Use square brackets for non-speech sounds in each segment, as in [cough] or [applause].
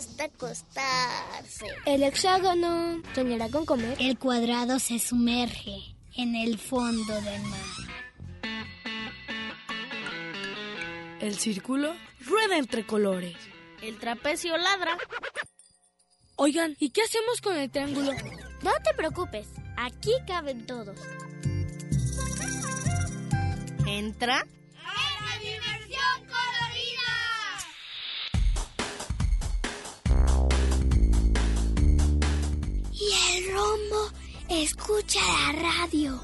gusta acostarse. El hexágono soñará con comer. El cuadrado se sumerge en el fondo del mar. El círculo rueda entre colores. El trapecio ladra. Oigan, ¿y qué hacemos con el triángulo? No te preocupes, aquí caben todos. Entra. Y el rombo escucha la radio.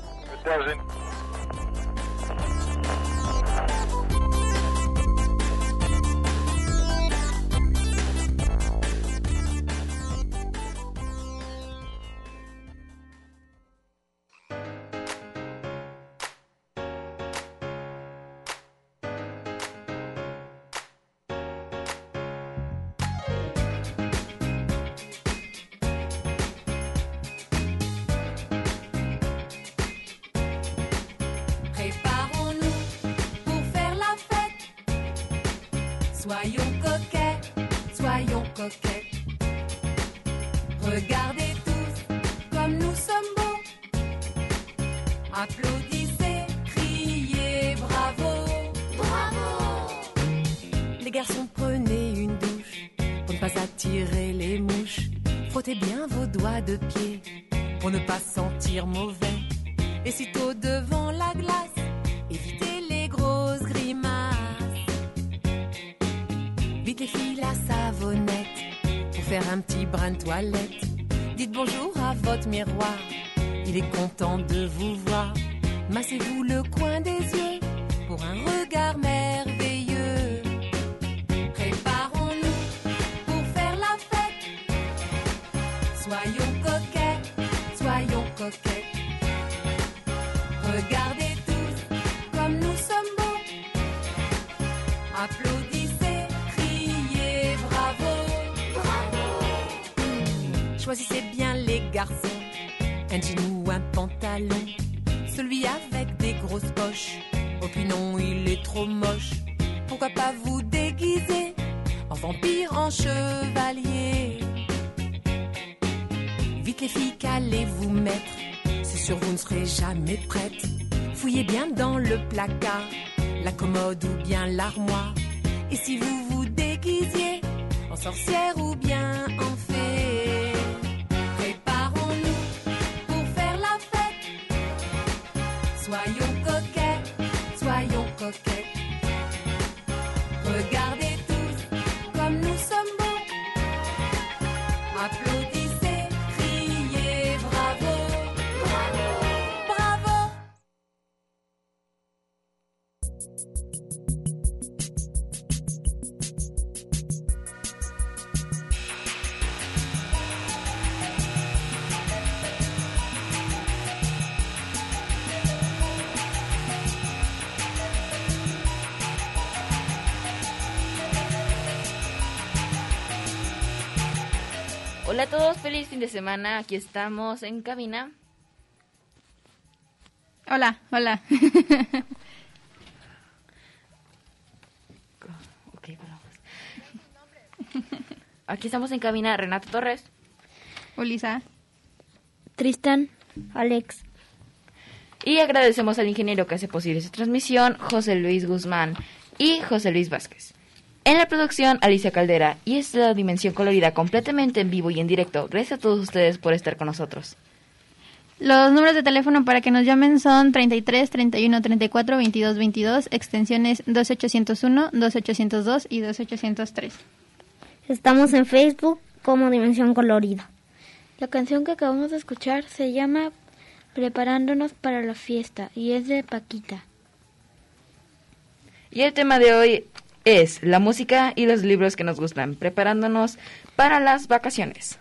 De pied pour ne pas sentir mauvais. Et sitôt devant la glace, évitez les grosses grimaces. Vite les filles la savonnette pour faire un petit brin de toilette. Dites bonjour à votre miroir, il est content de vous voir. Massez-vous le coin des yeux pour un regard merveilleux. Préparons-nous pour faire la fête. Soyons Applaudissez, criez bravo, bravo. Choisissez bien les garçons, un jean ou un pantalon. Celui avec des grosses poches. Oh puis il est trop moche. Pourquoi pas vous déguiser en vampire, en chevalier? Vite les filles, qu'allez-vous mettre? C'est sûr, vous ne serez jamais prête. Fouillez bien dans le placard, la commode ou bien l'armoire. Et si vous vous déguisiez en sorcière ou bien en fée Hola a todos, feliz fin de semana. Aquí estamos en cabina. Hola, hola. [laughs] Ok, vamos. Aquí estamos en cabina Renato Torres, Ulisa. Tristan, Alex. Y agradecemos al ingeniero que hace posible esta transmisión, José Luis Guzmán y José Luis Vázquez. En la producción, Alicia Caldera. Y esta es la dimensión colorida completamente en vivo y en directo. Gracias a todos ustedes por estar con nosotros. Los números de teléfono para que nos llamen son 33 31 34 22 22, extensiones 2801, 2802 y 2803. Estamos en Facebook como Dimensión Colorida. La canción que acabamos de escuchar se llama Preparándonos para la fiesta y es de Paquita. Y el tema de hoy es la música y los libros que nos gustan, preparándonos para las vacaciones.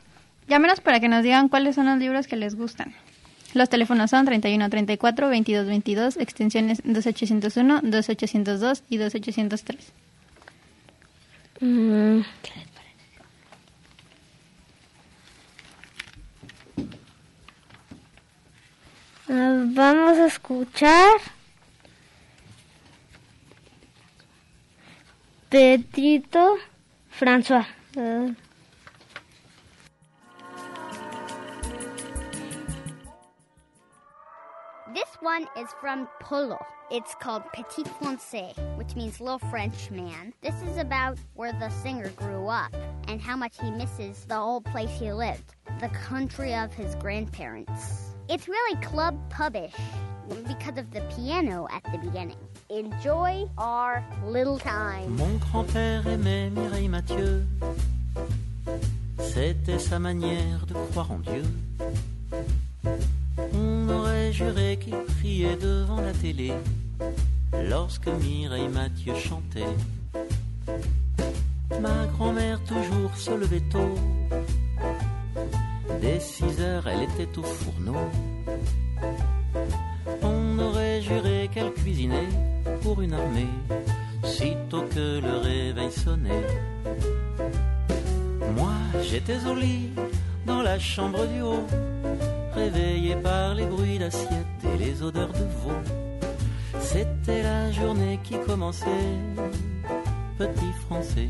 Llámenos para que nos digan cuáles son los libros que les gustan. Los teléfonos son 31 34 22 22, extensiones 2801, 2802 y 2803. Mm, vamos a escuchar Petito François. Uh. This one is from Polo. It's called Petit Francais, which means Little French Man. This is about where the singer grew up and how much he misses the old place he lived, the country of his grandparents. It's really club pubish. Because of the piano at the beginning. Enjoy our little time. Mon grand-père aimait Mireille Mathieu. C'était sa manière de croire en Dieu. On aurait juré qu'il priait devant la télé lorsque Mireille Mathieu chantait. Ma grand-mère toujours se levait tôt. Dès 6 heures, elle était au fourneau. Pour une armée, sitôt que le réveil sonnait. Moi, j'étais au lit, dans la chambre du haut, réveillé par les bruits d'assiettes et les odeurs de veau. C'était la journée qui commençait, petit français.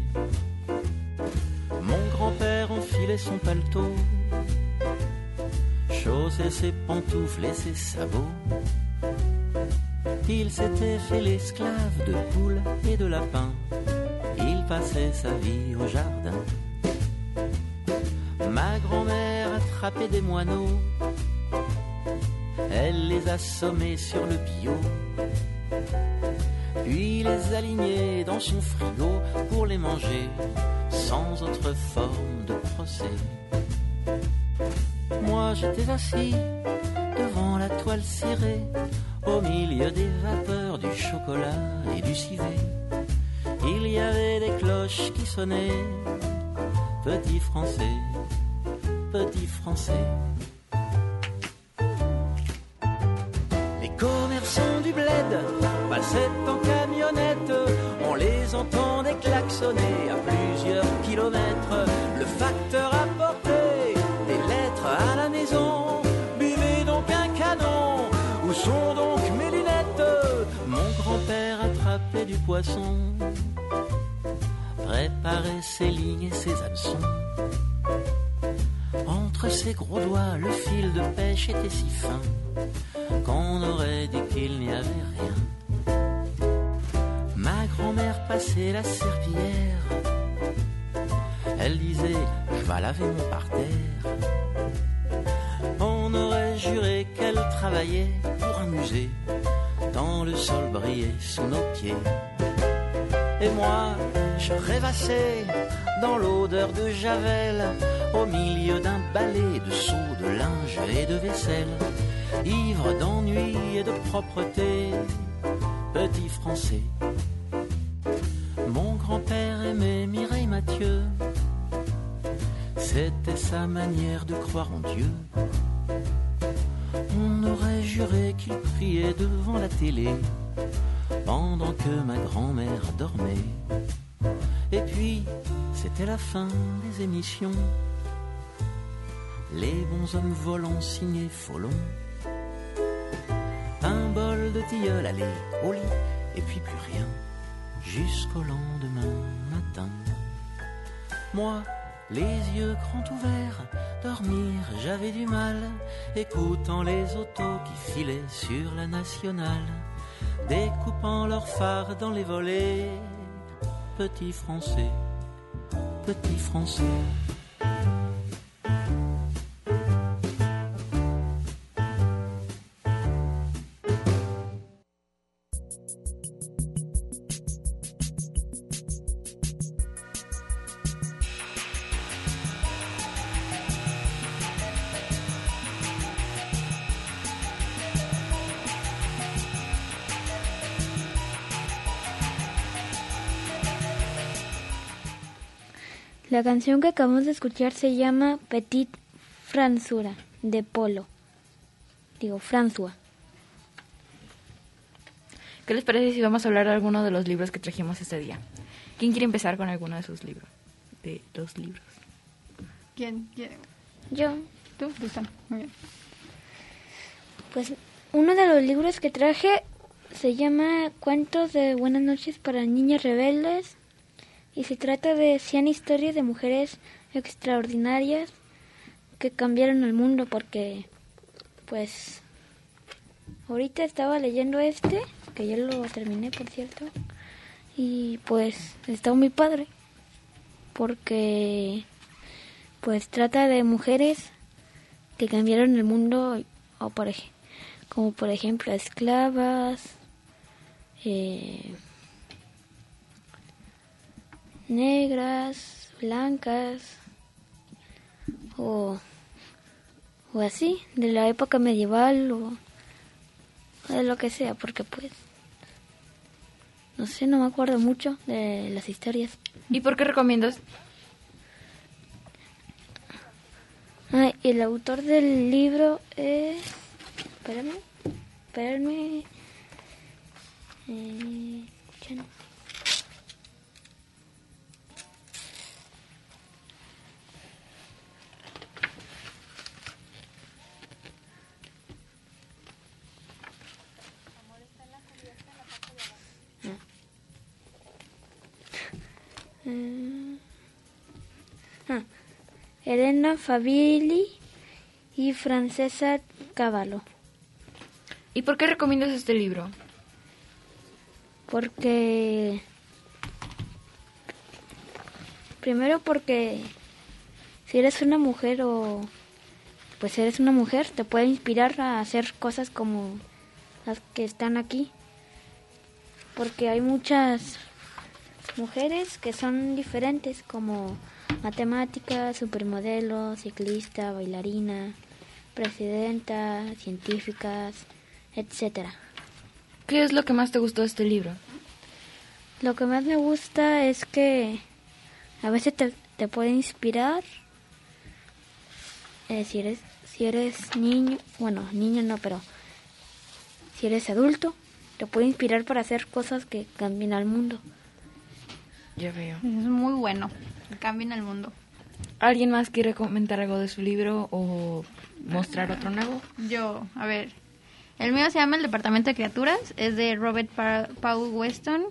Mon grand-père enfilait son paletot, chaussait ses pantoufles et ses sabots. Il s'était fait l'esclave de poules et de lapins. Il passait sa vie au jardin. Ma grand-mère attrapait des moineaux. Elle les assommait sur le bio. Puis les alignait dans son frigo pour les manger sans autre forme de procès. Moi j'étais assis devant la toile cirée au milieu des vapeurs du chocolat et du civet. Il y avait des cloches qui sonnaient, petit français, petit français. Les commerçants du bled passaient en camionnette, on les entendait klaxonner à plusieurs kilomètres. Le facteur apportait des lettres à la maison, poisson, préparait ses lignes et ses hameçons. Entre ses gros doigts, le fil de pêche était si fin qu'on aurait dit qu'il n'y avait rien. Ma grand-mère passait la serpillière. Elle disait, je vais laver mon parterre. On aurait juré qu'elle travaillait pour un musée, le sol brillait sous nos pieds. Et moi, je rêvassais dans l'odeur de Javel, au milieu d'un balai de seaux de linge et de vaisselle, ivre d'ennui et de propreté, petit français. Mon grand-père aimait Mireille Mathieu, c'était sa manière de croire en Dieu. On aurait juré qu'il priait devant la télé pendant que ma grand-mère dormait. Et puis, c'était la fin des émissions. Les bons hommes volants signés Folon. Un bol de tilleul allait au lit, et puis plus rien, jusqu'au lendemain matin. Moi, les yeux grands ouverts, dormir j'avais du mal, écoutant les autos qui filaient sur la nationale, découpant leurs phares dans les volets. Petit français, petit français. La canción que acabamos de escuchar se llama Petit François de Polo. Digo, François. ¿Qué les parece si vamos a hablar de alguno de los libros que trajimos este día? ¿Quién quiere empezar con alguno de sus libros? De los libros. ¿Quién? ¿Quién? Yo. ¿Tú? Susana. Muy bien. Pues uno de los libros que traje se llama Cuentos de Buenas noches para niñas rebeldes y se trata de 100 historias de mujeres extraordinarias que cambiaron el mundo porque pues ahorita estaba leyendo este, que ya lo terminé, por cierto. Y pues está muy padre. Porque pues trata de mujeres que cambiaron el mundo o por como por ejemplo esclavas eh, negras blancas o, o así de la época medieval o, o de lo que sea porque pues no sé no me acuerdo mucho de las historias ¿Y por qué recomiendas? Ah, el autor del libro es. Espérame. Espérame. Eh. Mm. Ah. Elena Fabili y Francesa Cavallo. ¿Y por qué recomiendas este libro? Porque. Primero porque si eres una mujer o. Pues eres una mujer, te puede inspirar a hacer cosas como las que están aquí. Porque hay muchas mujeres que son diferentes, como matemática, supermodelo, ciclista, bailarina, presidenta, científicas, etcétera. ¿Qué es lo que más te gustó de este libro? Lo que más me gusta es que a veces te, te puede inspirar eh, si eres si eres niño, bueno, niño no, pero si eres adulto, te puede inspirar para hacer cosas que cambien al mundo. Ya veo. Es muy bueno. Cambien el mundo. ¿Alguien más quiere comentar algo de su libro o mostrar otro nuevo? Yo, a ver. El mío se llama El Departamento de Criaturas. Es de Robert Pa- Paul Weston,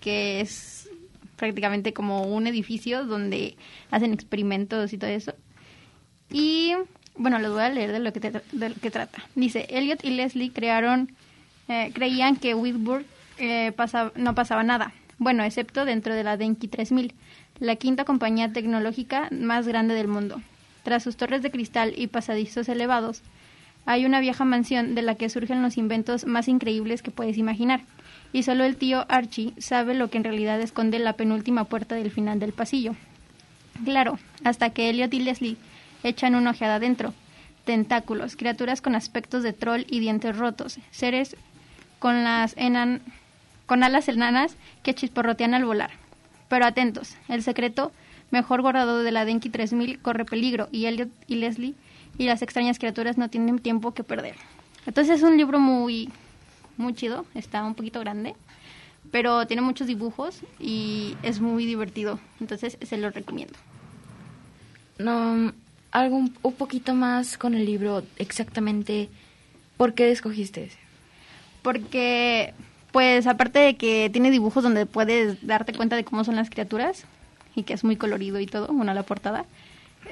que es prácticamente como un edificio donde hacen experimentos y todo eso. Y bueno, les voy a leer de lo que, te- de lo que trata. Dice, Elliot y Leslie crearon, eh, creían que Whitburn eh, pasa- no pasaba nada. Bueno, excepto dentro de la Denki 3000, la quinta compañía tecnológica más grande del mundo. Tras sus torres de cristal y pasadizos elevados, hay una vieja mansión de la que surgen los inventos más increíbles que puedes imaginar. Y solo el tío Archie sabe lo que en realidad esconde la penúltima puerta del final del pasillo. Claro, hasta que Elliot y Leslie echan una ojeada adentro. Tentáculos, criaturas con aspectos de troll y dientes rotos, seres con las enan con alas enanas que chisporrotean al volar. Pero atentos, el secreto mejor guardado de la Denki 3000 corre peligro y Elliot y Leslie y las extrañas criaturas no tienen tiempo que perder. Entonces es un libro muy muy chido, está un poquito grande, pero tiene muchos dibujos y es muy divertido, entonces se lo recomiendo. No, algo un, un poquito más con el libro, exactamente, ¿por qué escogiste ese? Porque, pues, aparte de que tiene dibujos donde puedes darte cuenta de cómo son las criaturas y que es muy colorido y todo, bueno, la portada,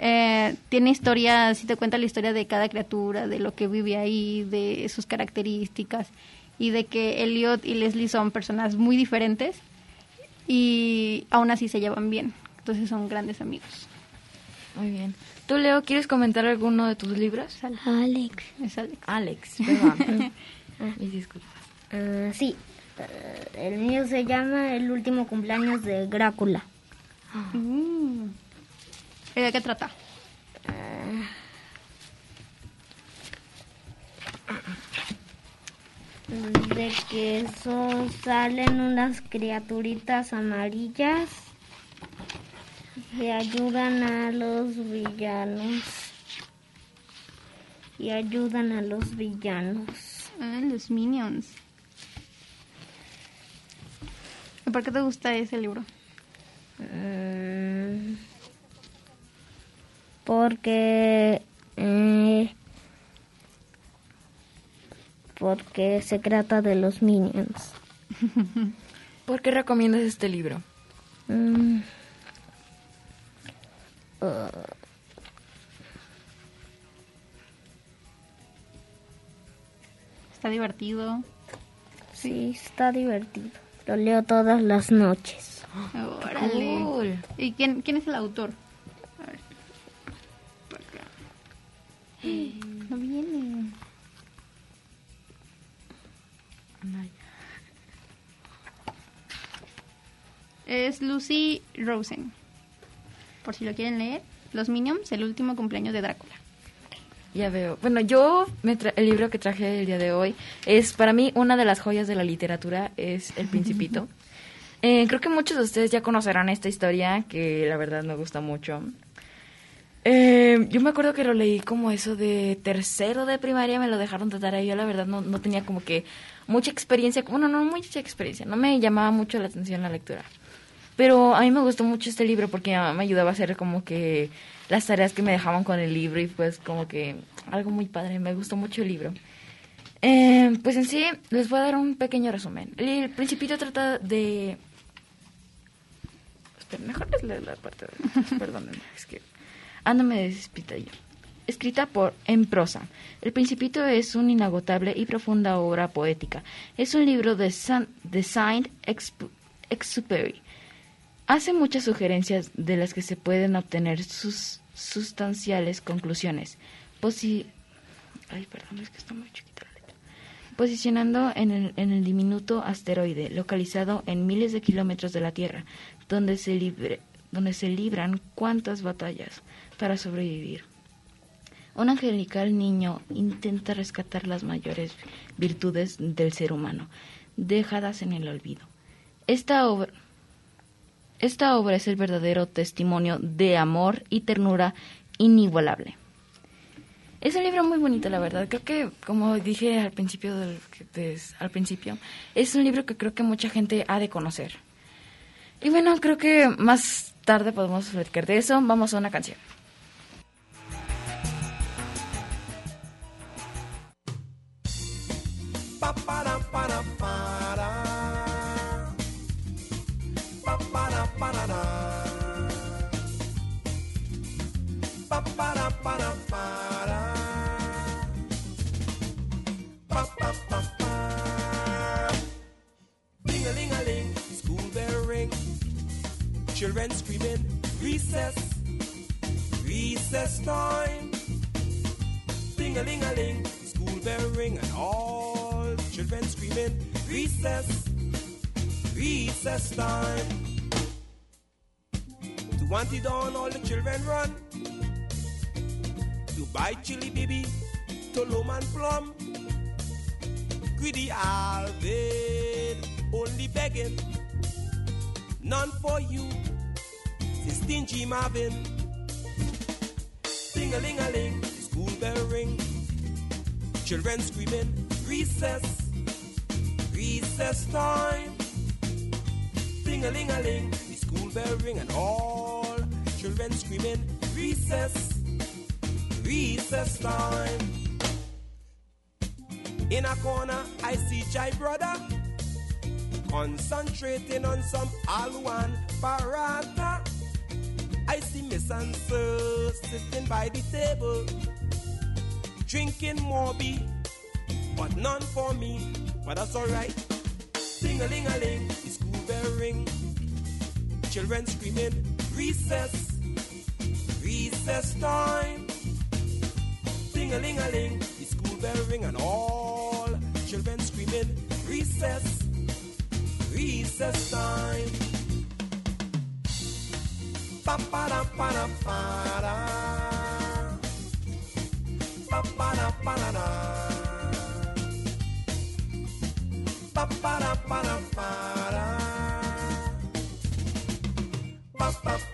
eh, tiene historia, sí te cuenta la historia de cada criatura, de lo que vive ahí, de sus características y de que Elliot y Leslie son personas muy diferentes y aún así se llevan bien. Entonces son grandes amigos. Muy bien. ¿Tú, Leo, quieres comentar alguno de tus libros? Alex. Es Alex. Alex, perdón. [laughs] Mis disculpas. Ah, sí, eh, el mío se llama El último cumpleaños de Drácula. Mm. ¿Y de qué trata? De que son, salen unas criaturitas amarillas y ayudan a los villanos. Y ayudan a los villanos. Ah, los Minions. ¿Y ¿Por qué te gusta ese libro? Mm, porque eh, porque se trata de los minions. [laughs] ¿Por qué recomiendas este libro? Mm, uh, Está está divertido. Sí, está divertido. Lo leo todas las noches. Órale. Cool. ¿Y quién, quién es el autor? A ver. Acá. No viene. Es Lucy Rosen. Por si lo quieren leer. Los Minions, el último cumpleaños de Drácula. Ya veo. Bueno, yo me tra- el libro que traje el día de hoy es para mí una de las joyas de la literatura es El Principito. [laughs] Eh, creo que muchos de ustedes ya conocerán esta historia que la verdad me gusta mucho. Eh, yo me acuerdo que lo leí como eso de tercero de primaria, me lo dejaron tratar ahí. Yo la verdad no, no tenía como que mucha experiencia, bueno, no mucha experiencia, no me llamaba mucho la atención la lectura. Pero a mí me gustó mucho este libro porque mamá me ayudaba a hacer como que las tareas que me dejaban con el libro y pues como que algo muy padre, me gustó mucho el libro. Eh, pues en sí, les voy a dar un pequeño resumen. El Principito trata de... Espera, mejor les leo la parte de... [laughs] Perdónenme, es que ándame despita yo. Escrita por en prosa. El Principito es una inagotable y profunda obra poética. Es un libro de, San, de Saint-Exupéry. Hace muchas sugerencias de las que se pueden obtener sus sustanciales conclusiones. Ay, perdón, es que está muy chiquita la letra. Posicionando en el, en el diminuto asteroide, localizado en miles de kilómetros de la Tierra, donde se, libre, donde se libran cuantas batallas para sobrevivir. Un angelical niño intenta rescatar las mayores virtudes del ser humano, dejadas en el olvido. Esta obra, esta obra es el verdadero testimonio de amor y ternura inigualable. Es un libro muy bonito, la verdad. Creo que, como dije al principio, al principio, es un libro que creo que mucha gente ha de conocer. Y bueno, creo que más tarde podemos platicar de eso. Vamos a una canción. School bell ring. Children screaming, recess, recess time. Ding-a-ling-a-ling, school bell ring, and all children screaming, recess, recess time. Want it on, all the children run. To buy chili baby, to loam and plum. Greedy Alvin, only begging, none for you. Say stingy Marvin, ding a ling a ling, school bell ring. Children screaming, recess, recess time. Ding a ling a ling, the school bell ring, and all children screaming, recess, recess time. In a corner, I see Jai brother concentrating on some Alwan Barata. I see Miss Answer sitting by the table, drinking Morby, but none for me. But that's alright. Sing a ling a ling, the school bell ring. Children screaming, recess, recess time. Sing a ling a ling, the school bell ring, and all children screaming, recess, recess time. Pa pa da pa da pa da. Pa pa da pa da da. Pa pa da pa da pa da. Pa pa pa pa.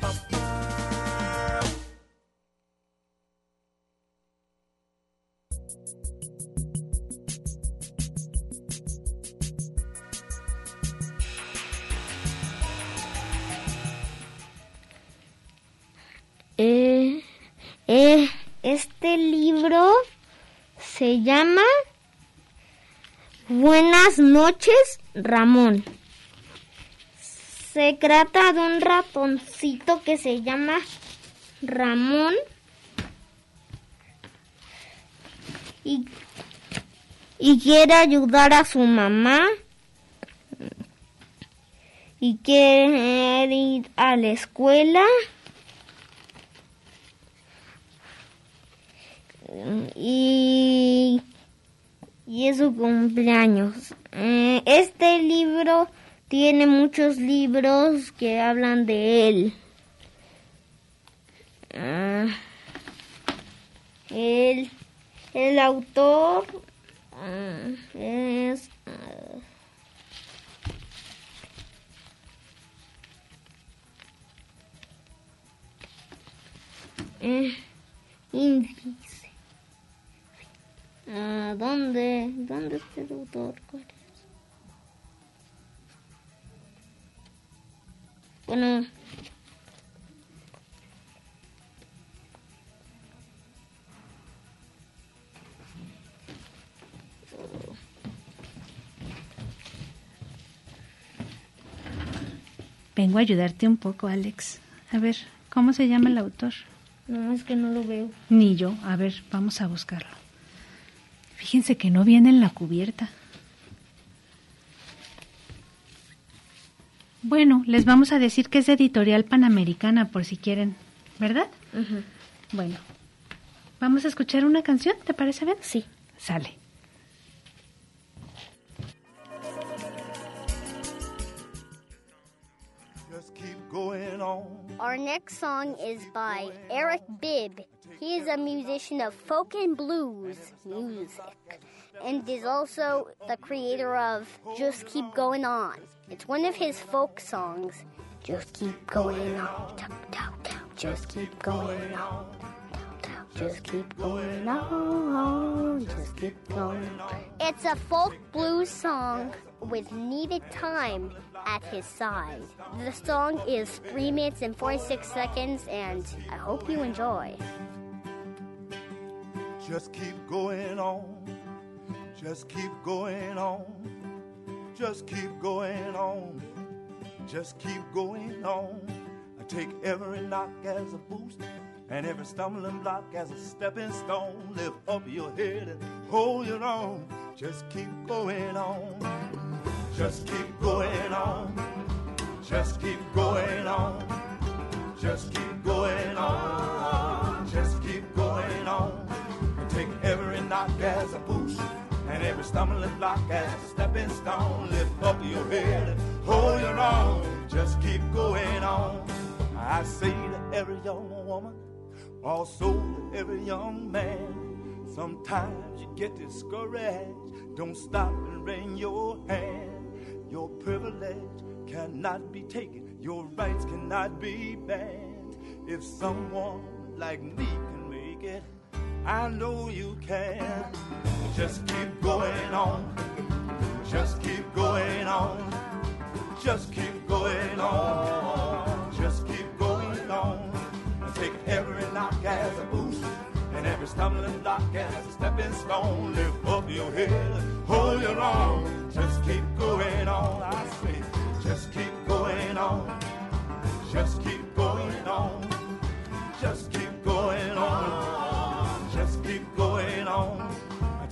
Se llama Buenas noches, Ramón. Se trata de un ratoncito que se llama Ramón. Y, y quiere ayudar a su mamá. Y quiere ir a la escuela y, y es su cumpleaños. Eh, este libro tiene muchos libros que hablan de él. Ah, el, el autor ah, es... ah, eh. Ah, ¿Dónde? ¿Dónde está el autor? ¿Cuál es? Bueno, Vengo a ayudarte un poco, Alex. A ver, ¿cómo se llama el autor? no es que no lo veo. Ni yo. A ver, vamos a buscarlo. Fíjense que no viene en la cubierta. Bueno, les vamos a decir que es de editorial panamericana por si quieren, ¿verdad? Bueno, vamos a escuchar una canción, ¿te parece bien? Sí. Sale. Just keep going on. Our next song is by Eric Bibb. He is a musician of folk and blues music and is also the creator of Just Keep Going On. It's one of his folk songs. Just keep going on. Just keep going on. Just keep going on. Just keep going on. It's a folk blues song with needed time at his side. The song is 3 minutes and 46 seconds, and I hope you enjoy. Just keep going on. Just keep going on. Just keep going on. Just keep going on. I take every knock as a boost and every stumbling block as a stepping stone. Lift up your head and hold your own. Just keep going on. Just keep going on. Just keep going on. Just keep going on. As a boost and every stumbling block as a stepping stone. Lift up your head and hold your own. Just keep going on. I say to every young woman, also to every young man, sometimes you get discouraged. Don't stop and wring your hand. Your privilege cannot be taken, your rights cannot be banned. If someone like me can make it, I know you can. Just keep going on. Just keep going on. Just keep going on. Just keep going on. Take every knock as a boost and every stumbling block as a stepping stone. Lift up your head, hold your own. Just keep going on. I say, just keep going on. Just keep going on. Just keep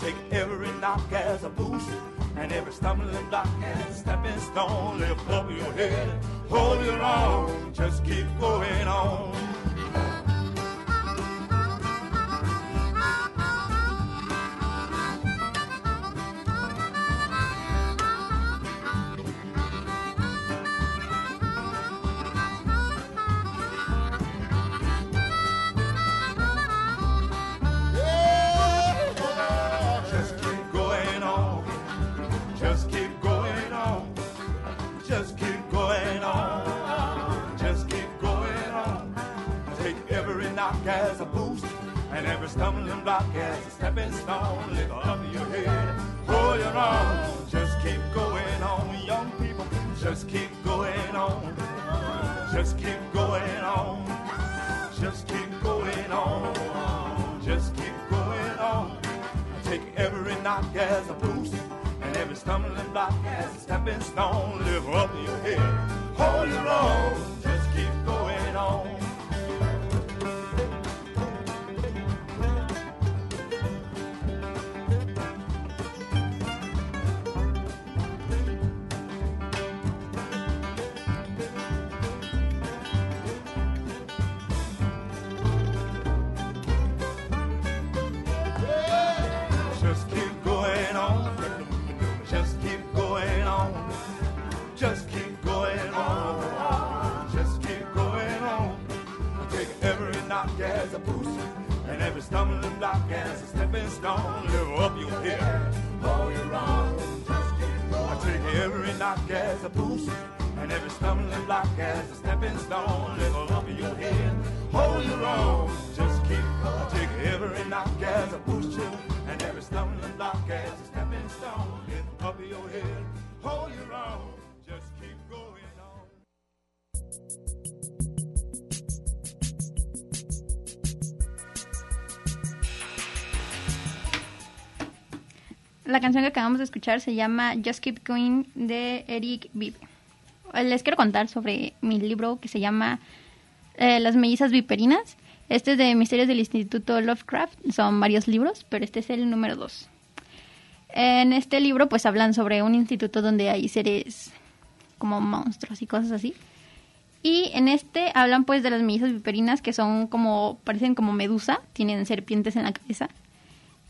take every knock as a boost and every stumbling block as a stepping stone. Lift up your head, hold your own. Just keep going on. Knock as a boost and every stumbling block as a stepping stone. Lift up your head, hold your own. Just keep going on, young people. Just keep going on. Just keep going on. Just keep going on. Just keep going on. Take every knock as a boost and every stumbling block as a stepping stone. Lift up your head, hold your own. Just keep going on. Stumbling block as a stepping stone. Live up your head, all keep going. I take every knock as a boost, and every stumbling block as a stepping stone. Live up your head, hold your own. Just keep. I take every knock as a boost, and every stumbling block as a stepping stone. Live up your head, hold your own. La canción que acabamos de escuchar se llama Just Keep Going de Eric Bibb. Les quiero contar sobre mi libro que se llama eh, Las mellizas viperinas. Este es de Misterios del Instituto Lovecraft. Son varios libros, pero este es el número dos. En este libro pues hablan sobre un instituto donde hay seres como monstruos y cosas así. Y en este hablan pues de las mellizas viperinas que son como, parecen como medusa, tienen serpientes en la cabeza.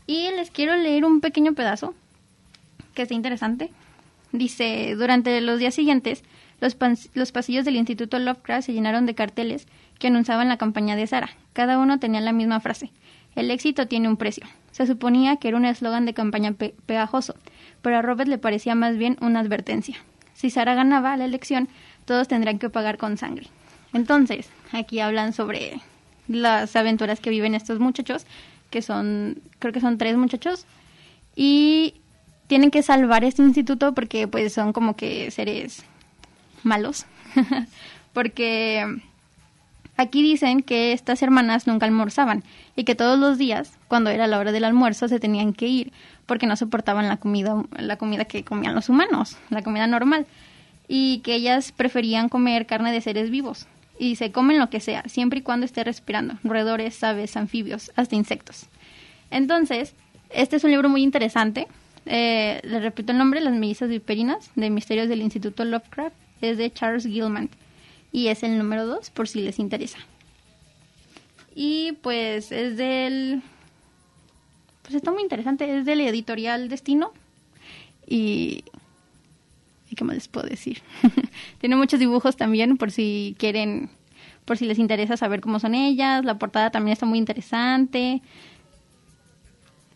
Y les quiero leer un pequeño pedazo que está interesante. Dice, durante los días siguientes, los, los pasillos del Instituto Lovecraft se llenaron de carteles que anunciaban la campaña de Sara. Cada uno tenía la misma frase. El éxito tiene un precio. Se suponía que era un eslogan de campaña pe- pegajoso, pero a Robert le parecía más bien una advertencia. Si Sara ganaba la elección, todos tendrían que pagar con sangre. Entonces, aquí hablan sobre las aventuras que viven estos muchachos, que son, creo que son tres muchachos, y tienen que salvar este instituto porque pues son como que seres malos, [laughs] porque aquí dicen que estas hermanas nunca almorzaban y que todos los días, cuando era la hora del almuerzo, se tenían que ir porque no soportaban la comida, la comida que comían los humanos, la comida normal, y que ellas preferían comer carne de seres vivos y se comen lo que sea, siempre y cuando esté respirando, roedores, aves, anfibios, hasta insectos. Entonces, este es un libro muy interesante. Eh, le repito el nombre, Las mellizas viperinas, de Misterios del Instituto Lovecraft, es de Charles Gilman y es el número 2 por si les interesa. Y pues es del... Pues está muy interesante, es del editorial Destino y... ¿y ¿Qué más les puedo decir? [laughs] Tiene muchos dibujos también por si quieren, por si les interesa saber cómo son ellas. La portada también está muy interesante.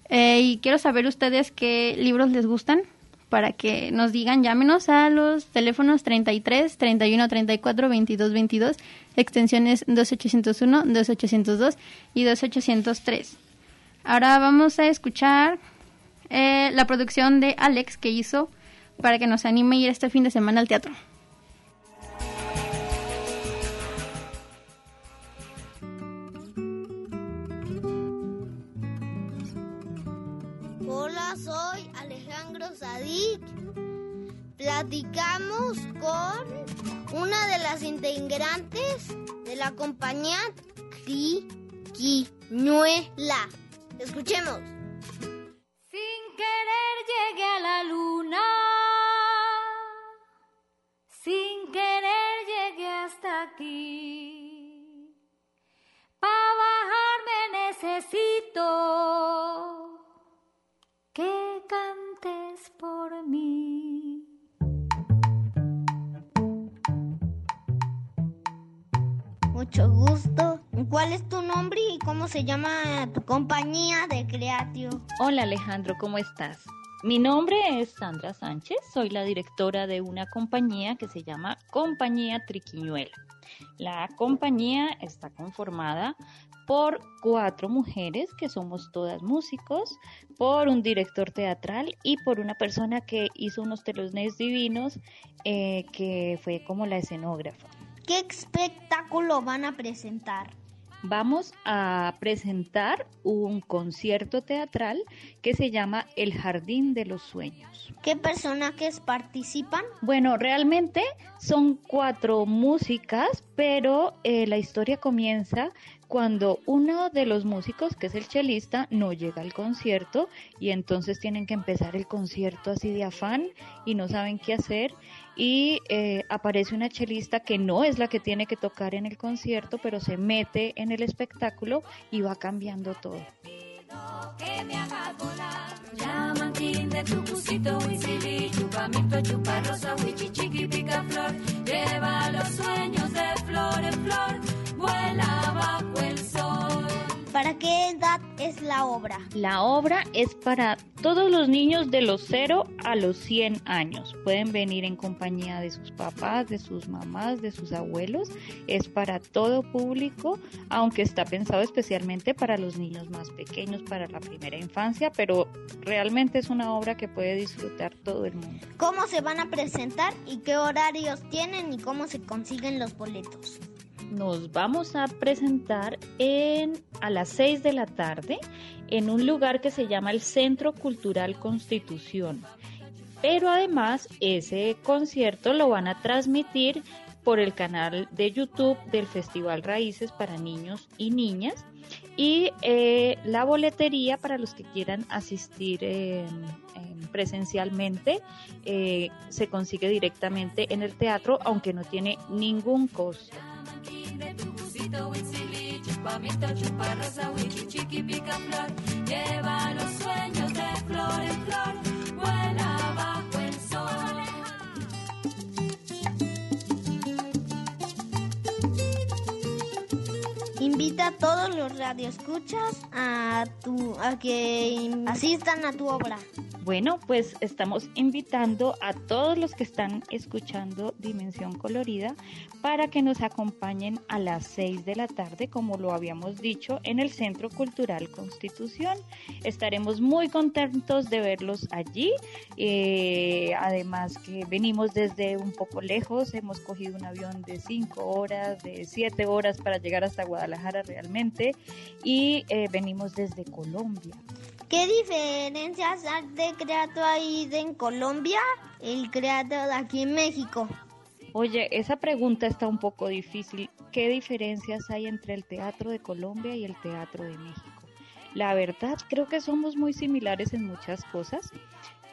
Eh, y quiero saber ustedes qué libros les gustan para que nos digan, llámenos a los teléfonos 33 31 34 22 22, extensiones 2801, 2802 y 2803. Ahora vamos a escuchar eh, la producción de Alex que hizo para que nos anime a ir este fin de semana al teatro. Hola, soy Alejandro Sadik. Platicamos con una de las integrantes de la compañía Triquiñuela. Escuchemos. Sin querer llegué a la luna. Sin querer llegué hasta aquí. Para bajarme necesito que cantes por mí. Mucho gusto. ¿Cuál es tu nombre y cómo se llama tu compañía de Creatio? Hola Alejandro, ¿cómo estás? Mi nombre es Sandra Sánchez, soy la directora de una compañía que se llama Compañía Triquiñuela. La compañía está conformada por cuatro mujeres que somos todas músicos, por un director teatral y por una persona que hizo unos telones divinos eh, que fue como la escenógrafa. ¿Qué espectáculo van a presentar? Vamos a presentar un concierto teatral que se llama El Jardín de los Sueños. ¿Qué personajes participan? Bueno, realmente son cuatro músicas, pero eh, la historia comienza cuando uno de los músicos, que es el chelista, no llega al concierto y entonces tienen que empezar el concierto así de afán y no saben qué hacer y eh, aparece una chelista que no es la que tiene que tocar en el concierto, pero se mete en el espectáculo y va cambiando todo. Lleva los sueños de flor en flor, vuela bajo el sol. ¿Para qué edad es la obra? La obra es para todos los niños de los 0 a los 100 años. Pueden venir en compañía de sus papás, de sus mamás, de sus abuelos. Es para todo público, aunque está pensado especialmente para los niños más pequeños, para la primera infancia, pero realmente es una obra que puede disfrutar todo el mundo. ¿Cómo se van a presentar y qué horarios tienen y cómo se consiguen los boletos? Nos vamos a presentar en a las 6 de la tarde en un lugar que se llama el Centro Cultural Constitución. Pero además ese concierto lo van a transmitir por el canal de YouTube del Festival Raíces para niños y niñas y eh, la boletería para los que quieran asistir presencialmente eh, se consigue directamente en el teatro aunque no tiene ningún costo. Chupa rosa, chiqui, pica flor, lleva los sueños de flor en flor, A todos los radioescuchas a, tu, a que asistan a tu obra. Bueno, pues estamos invitando a todos los que están escuchando Dimensión Colorida para que nos acompañen a las 6 de la tarde, como lo habíamos dicho, en el Centro Cultural Constitución. Estaremos muy contentos de verlos allí. Eh, además que venimos desde un poco lejos, hemos cogido un avión de 5 horas, de 7 horas para llegar hasta Guadalajara realmente y eh, venimos desde Colombia. ¿Qué diferencias hay de creato ahí en Colombia el creato de aquí en México? Oye, esa pregunta está un poco difícil. ¿Qué diferencias hay entre el teatro de Colombia y el teatro de México? La verdad, creo que somos muy similares en muchas cosas.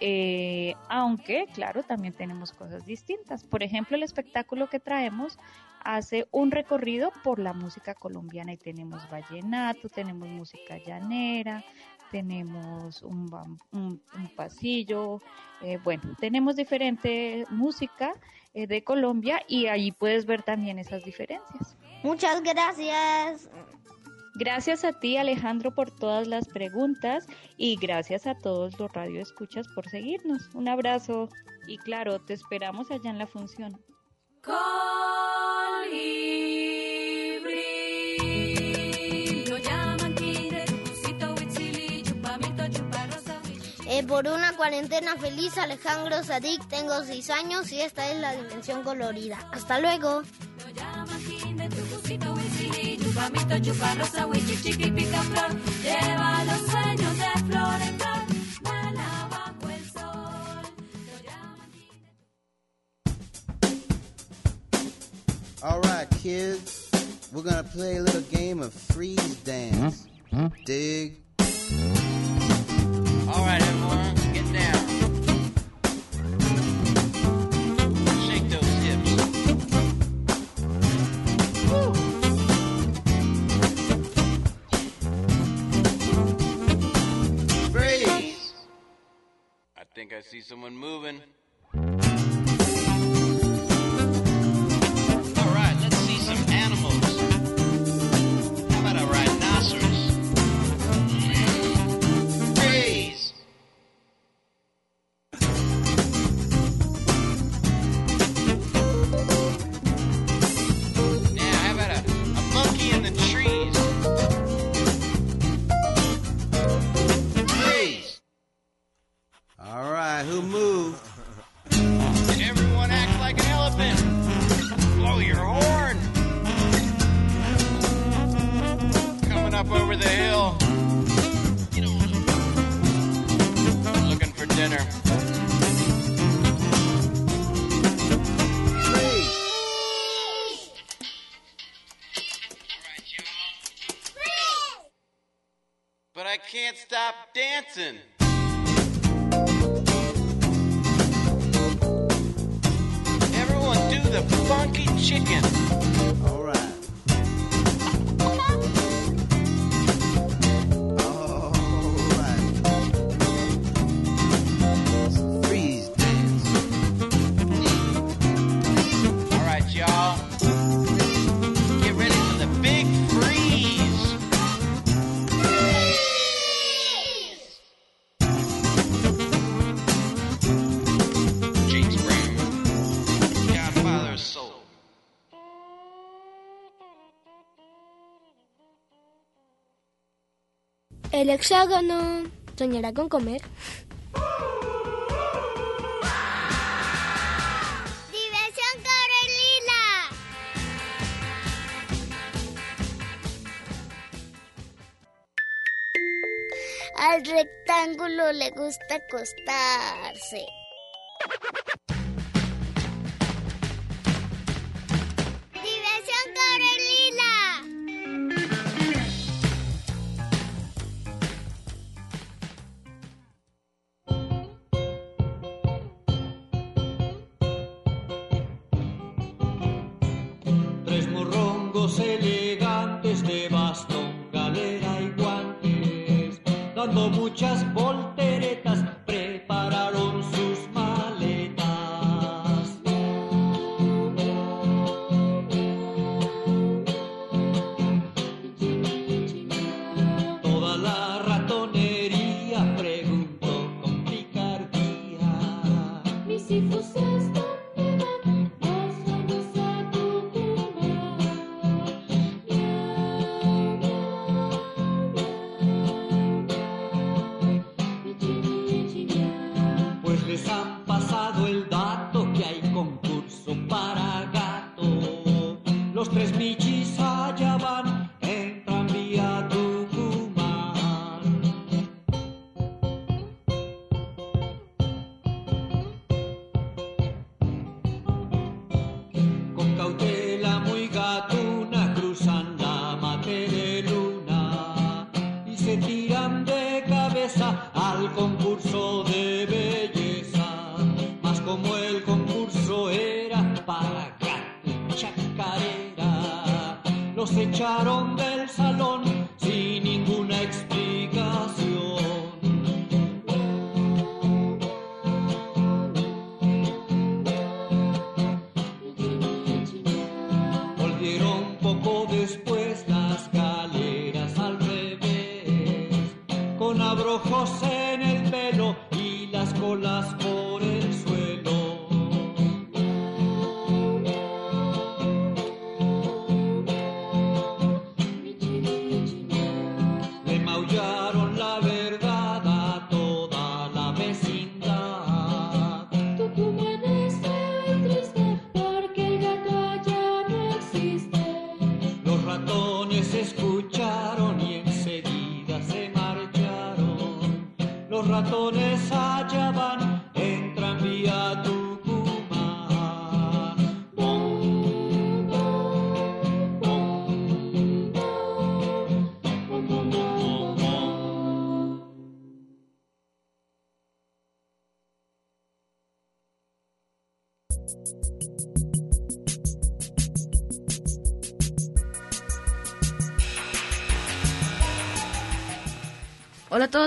Eh, aunque, claro, también tenemos cosas distintas. Por ejemplo, el espectáculo que traemos hace un recorrido por la música colombiana y tenemos vallenato, tenemos música llanera, tenemos un, un, pasillo, eh, bueno, tenemos diferente música eh, de Colombia y ahí puedes ver también esas diferencias. Muchas gracias. Gracias a ti Alejandro por todas las preguntas y gracias a todos los radioescuchas por seguirnos. Un abrazo y claro, te esperamos allá en la función. Eh, por una cuarentena feliz, Alejandro Sadik, tengo 6 años y esta es la dimensión colorida. Hasta luego. chiqui, pica flor. Lleva los sueños de flor en flor. All right, kids, we're gonna play a little game of freeze dance. Hmm? Hmm? Dig? All right, think I see someone moving. Can't stop dancing. Everyone do the funky chicken. El hexágono soñará con comer. Diversión Carolina. Al rectángulo le gusta acostarse. Muchas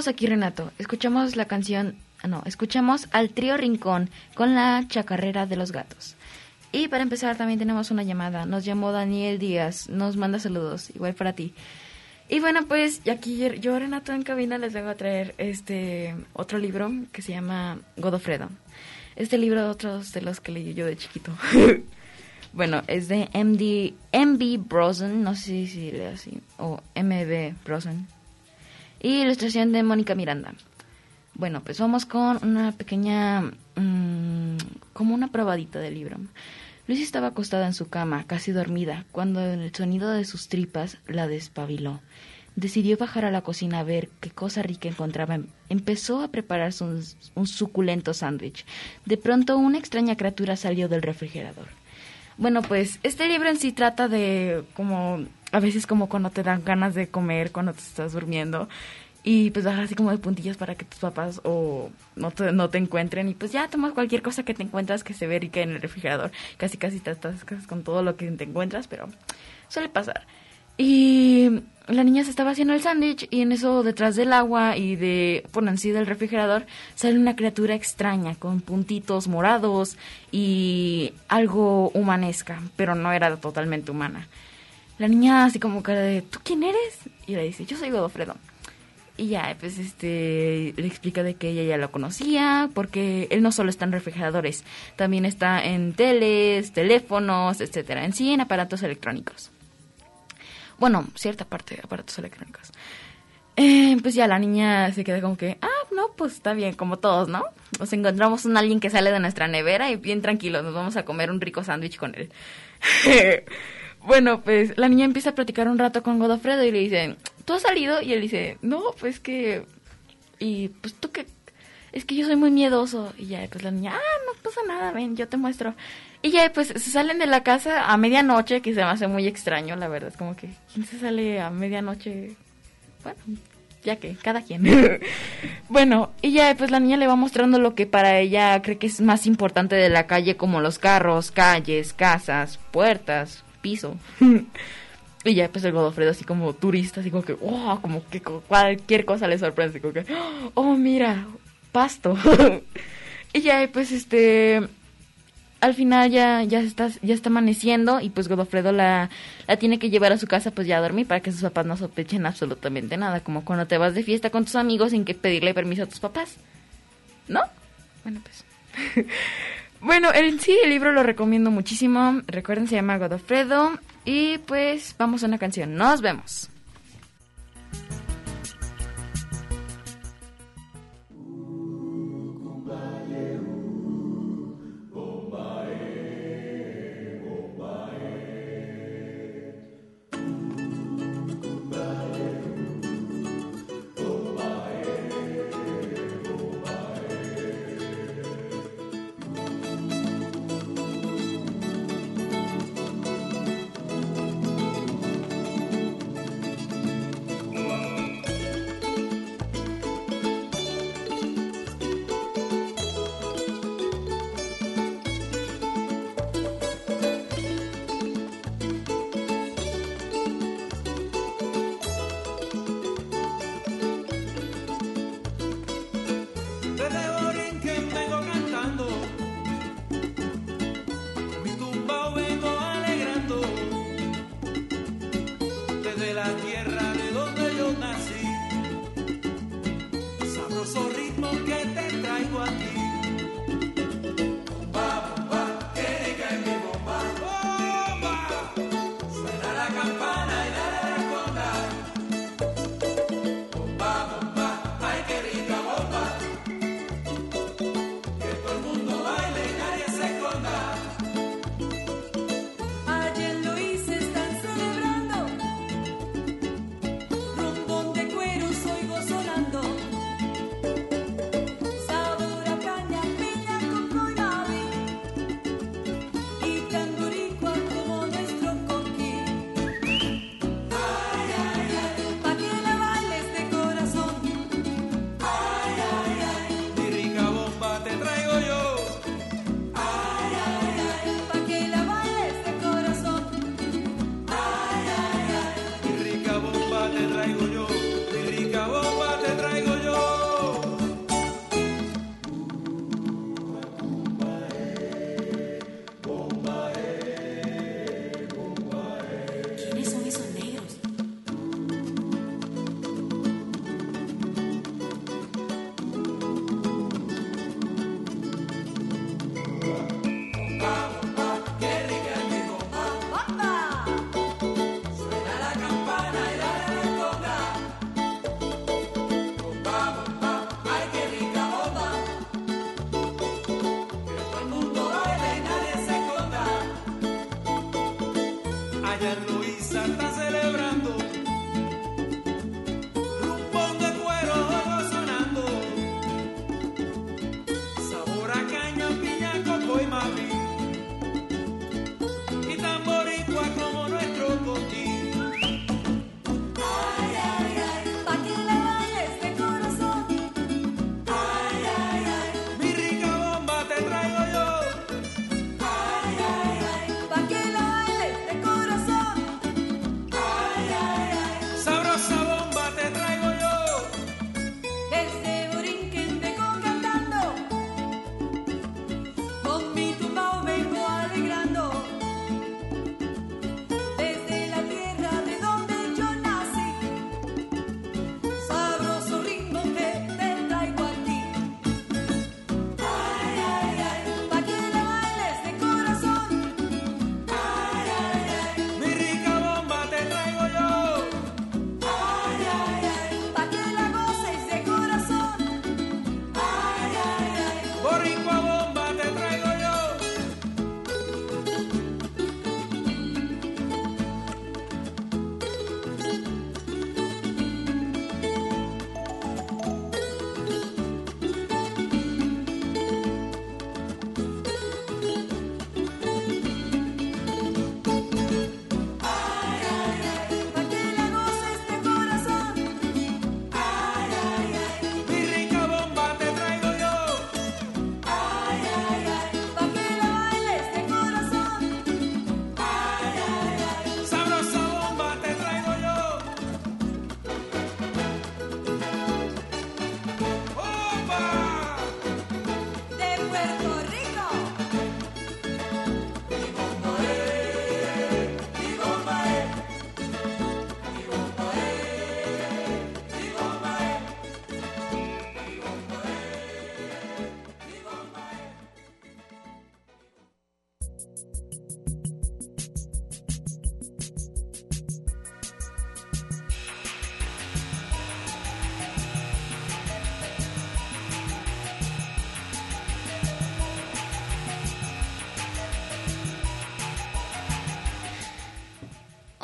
Aquí Renato. Escuchamos la canción, ah, no, escuchamos al trío Rincón con la chacarrera de los gatos. Y para empezar también tenemos una llamada. Nos llamó Daniel Díaz, nos manda saludos, igual para ti. Y bueno, pues aquí yo Renato en cabina les vengo a traer este otro libro que se llama Godofredo. Este libro de otros de los que leí yo de chiquito. [laughs] bueno, es de MD, MB Brosen, no sé si lee así, o MB Brosen. Ilustración de Mónica Miranda. Bueno, pues vamos con una pequeña, mm, como una probadita del libro. Lucy estaba acostada en su cama, casi dormida, cuando el sonido de sus tripas la despabiló. Decidió bajar a la cocina a ver qué cosa rica encontraba. Empezó a prepararse un suculento sándwich. De pronto una extraña criatura salió del refrigerador. Bueno, pues este libro en sí trata de como a veces como cuando te dan ganas de comer, cuando te estás durmiendo y pues bajar así como de puntillas para que tus papás o no te, no te encuentren y pues ya tomas cualquier cosa que te encuentras que se ve rica en el refrigerador. Casi casi te estás con todo lo que te encuentras, pero suele pasar. Y la niña se estaba haciendo el sándwich y en eso detrás del agua y de por en sí del refrigerador sale una criatura extraña con puntitos morados y algo humanesca, pero no era totalmente humana. La niña así como cara de ¿tú quién eres? Y le dice, yo soy Godofredo. Y ya, pues este, le explica de que ella ya lo conocía, porque él no solo está en refrigeradores, también está en teles, teléfonos, etcétera, en sí en aparatos electrónicos. Bueno, cierta parte de aparatos electrónicos. Eh, pues ya la niña se queda como que, ah, no, pues está bien, como todos, ¿no? Nos encontramos un alguien que sale de nuestra nevera y bien tranquilos, nos vamos a comer un rico sándwich con él. [laughs] bueno, pues la niña empieza a platicar un rato con Godofredo y le dice, ¿tú has salido? Y él dice, no, pues que... Y pues tú qué... Es que yo soy muy miedoso. Y ya, pues la niña, ah, no pasa nada, ven, yo te muestro. Y ya, pues se salen de la casa a medianoche, que se me hace muy extraño, la verdad. Es como que, ¿quién se sale a medianoche? Bueno, ya que, cada quien. [laughs] bueno, y ya, pues la niña le va mostrando lo que para ella cree que es más importante de la calle, como los carros, calles, casas, puertas, piso. [laughs] y ya, pues el Godofredo así como turista, así como que, wow, como que cualquier cosa le sorprende, como que, oh, mira, pasto. [laughs] y ya, pues este al final ya, ya está, ya está amaneciendo y pues Godofredo la, la tiene que llevar a su casa pues ya a dormir para que sus papás no sospechen absolutamente nada, como cuando te vas de fiesta con tus amigos sin que pedirle permiso a tus papás. ¿No? Bueno, pues. [laughs] bueno, en sí el libro lo recomiendo muchísimo. Recuerden, se llama Godofredo. Y pues vamos a una canción. Nos vemos.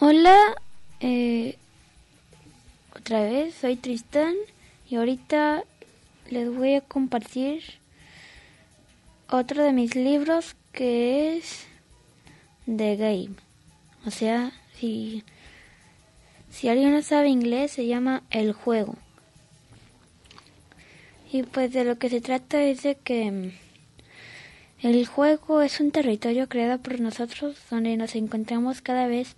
Hola, eh, otra vez soy Tristán y ahorita les voy a compartir otro de mis libros que es The Game. O sea, si, si alguien no sabe inglés se llama El Juego. Y pues de lo que se trata es de que mm, el juego es un territorio creado por nosotros donde nos encontramos cada vez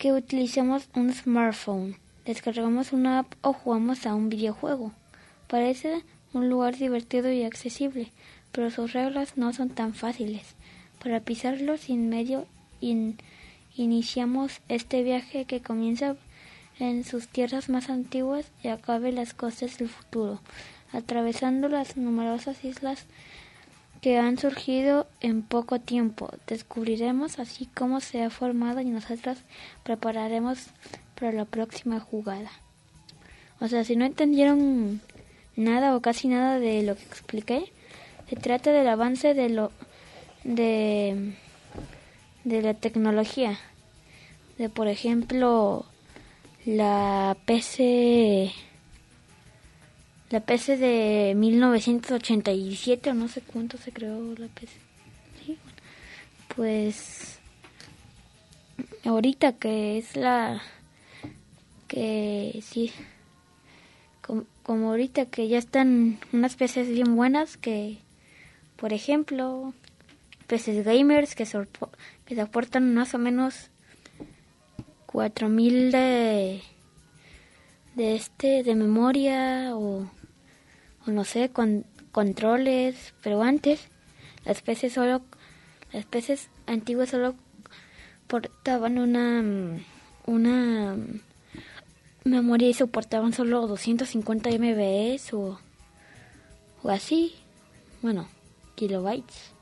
que utilicemos un smartphone, descargamos una app o jugamos a un videojuego. Parece un lugar divertido y accesible, pero sus reglas no son tan fáciles. Para pisarlo sin medio in- iniciamos este viaje que comienza en sus tierras más antiguas y acabe las costas del futuro, atravesando las numerosas islas que han surgido en poco tiempo. Descubriremos así cómo se ha formado y nosotros prepararemos para la próxima jugada. O sea, si no entendieron nada o casi nada de lo que expliqué, se trata del avance de lo de de la tecnología. De por ejemplo la PC la PC de 1987 o no sé cuánto se creó la PC. Pues ahorita que es la que sí como, ahorita que ya están unas PCs bien buenas que por ejemplo PCs gamers que, que soportan más o menos 4000 de de este de memoria o, o no sé con controles pero antes las PCs solo las PCs antiguas solo portaban una mm, una mm, memoria y soportaban solo 250 MB o o así bueno kilobytes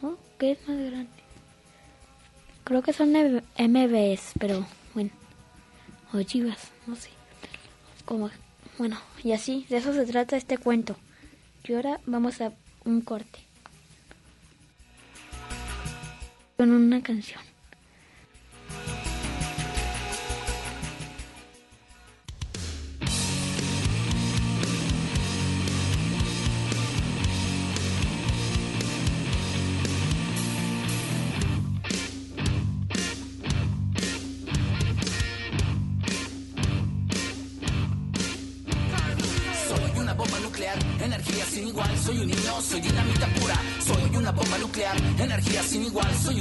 ¿no? ¿qué es más grande? creo que son MBs pero bueno o gigas, no sé. Como, bueno, y así, de eso se trata este cuento. Y ahora vamos a un corte. Con una canción.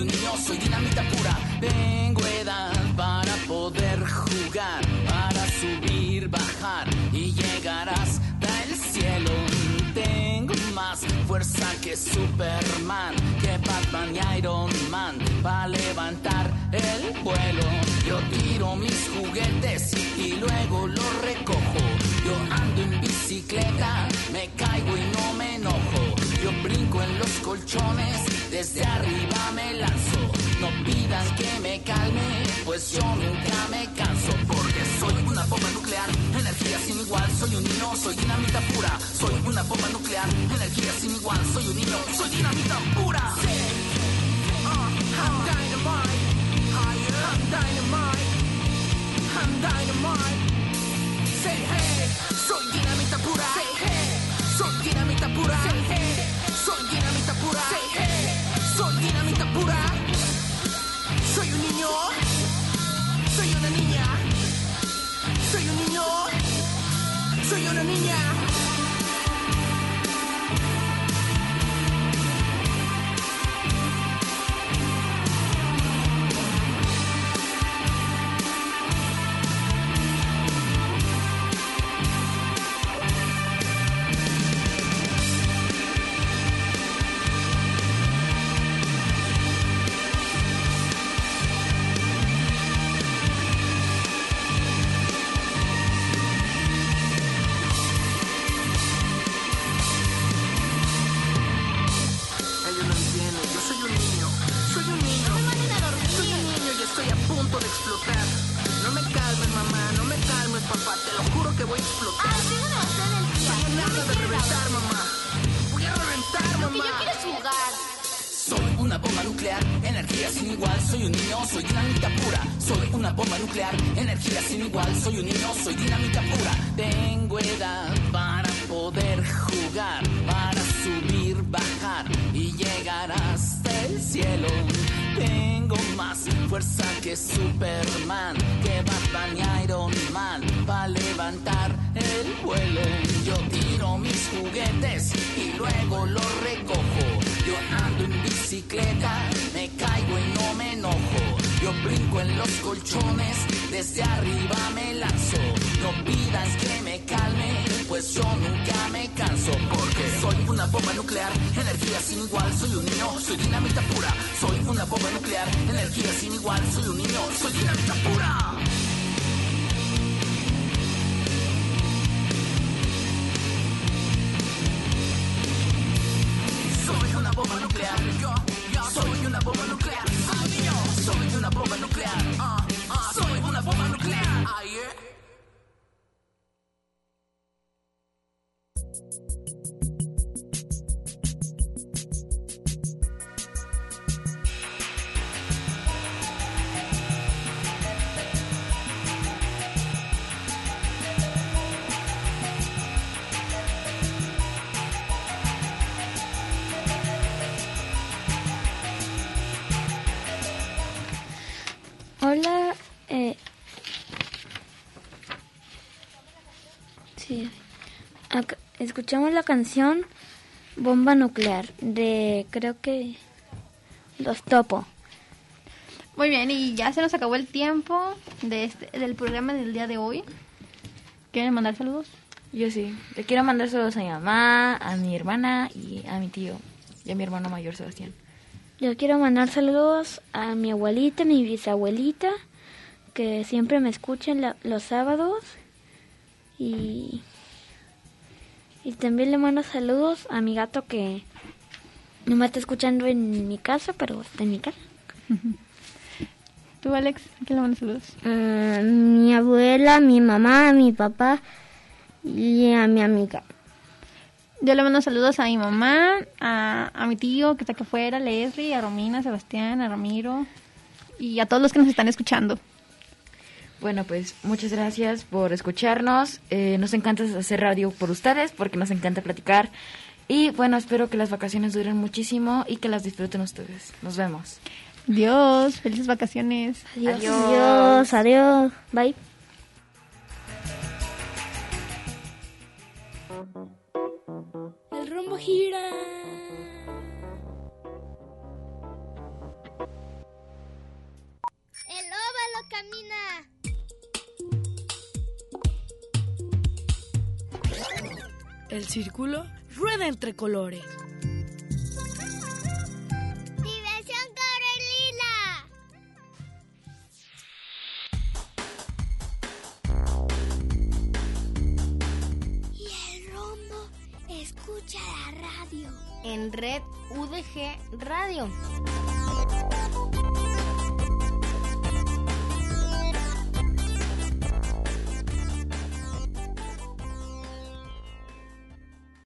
Un niño, soy dinamita pura. Tengo edad para poder jugar, para subir, bajar y llegar hasta el cielo. Tengo más fuerza que Superman, que Batman y Iron Man, para levantar el vuelo. Yo tiro mis juguetes y luego los recojo. Yo ando en bicicleta, me caigo y no me enojo. Yo brinco en los colchones, desde arriba me lanzo. No pidan que me calme, pues yo nunca me canso. Porque soy una bomba nuclear, energía sin igual. Soy un niño, soy dinamita pura. Soy una bomba nuclear, energía sin igual. Soy un niño, soy dinamita pura. I'm dynamite. I'm dynamite, I'm dynamite. Say hey, soy dinamita pura. Say hey, soy dinamita pura. Say hey, soy dinamita pura. Say hey, soy pura. Soy un niño, soy una niña. Soy un niño, soy una niña. Que Superman, que Batman y Iron Man, para levantar el vuelo. Yo tiro mis juguetes y luego los recojo. Yo ando en bicicleta, me caigo y no me enojo. Yo brinco en los colchones, desde arriba me lanzo. No pidas que me calme, pues yo nunca me canso. Porque soy una bomba nuclear, energía sin igual. Soy un niño, soy dinamita pura. Soy una bomba nuclear, energía sin igual. Soy un niño, soy dinamita pura. Escuchamos la canción Bomba Nuclear de creo que Los Topo. Muy bien, y ya se nos acabó el tiempo de este, del programa del día de hoy. ¿Quieren mandar saludos? Yo sí. Le quiero mandar saludos a mi mamá, a mi hermana y a mi tío. Y a mi hermano mayor, Sebastián. Yo quiero mandar saludos a mi abuelita, mi bisabuelita, que siempre me escuchan la- los sábados. Y, y también le mando saludos a mi gato que no me está escuchando en mi casa, pero está en mi casa. ¿Tú, Alex? ¿A quién le mandas saludos? Ah, mi abuela, mi mamá, mi papá y a mi amiga. Yo le mando saludos a mi mamá, a, a mi tío que está aquí afuera, Leslie, a Romina, a Sebastián, a Ramiro y a todos los que nos están escuchando. Bueno, pues muchas gracias por escucharnos. Eh, nos encanta hacer radio por ustedes porque nos encanta platicar. Y bueno, espero que las vacaciones duren muchísimo y que las disfruten ustedes. Nos vemos. Dios, felices vacaciones. Adiós. Adiós, adiós. Bye. El rumbo gira. El óvalo camina. El círculo rueda entre colores. Diversión Corelila. Y el rombo escucha la radio. En Red UDG Radio.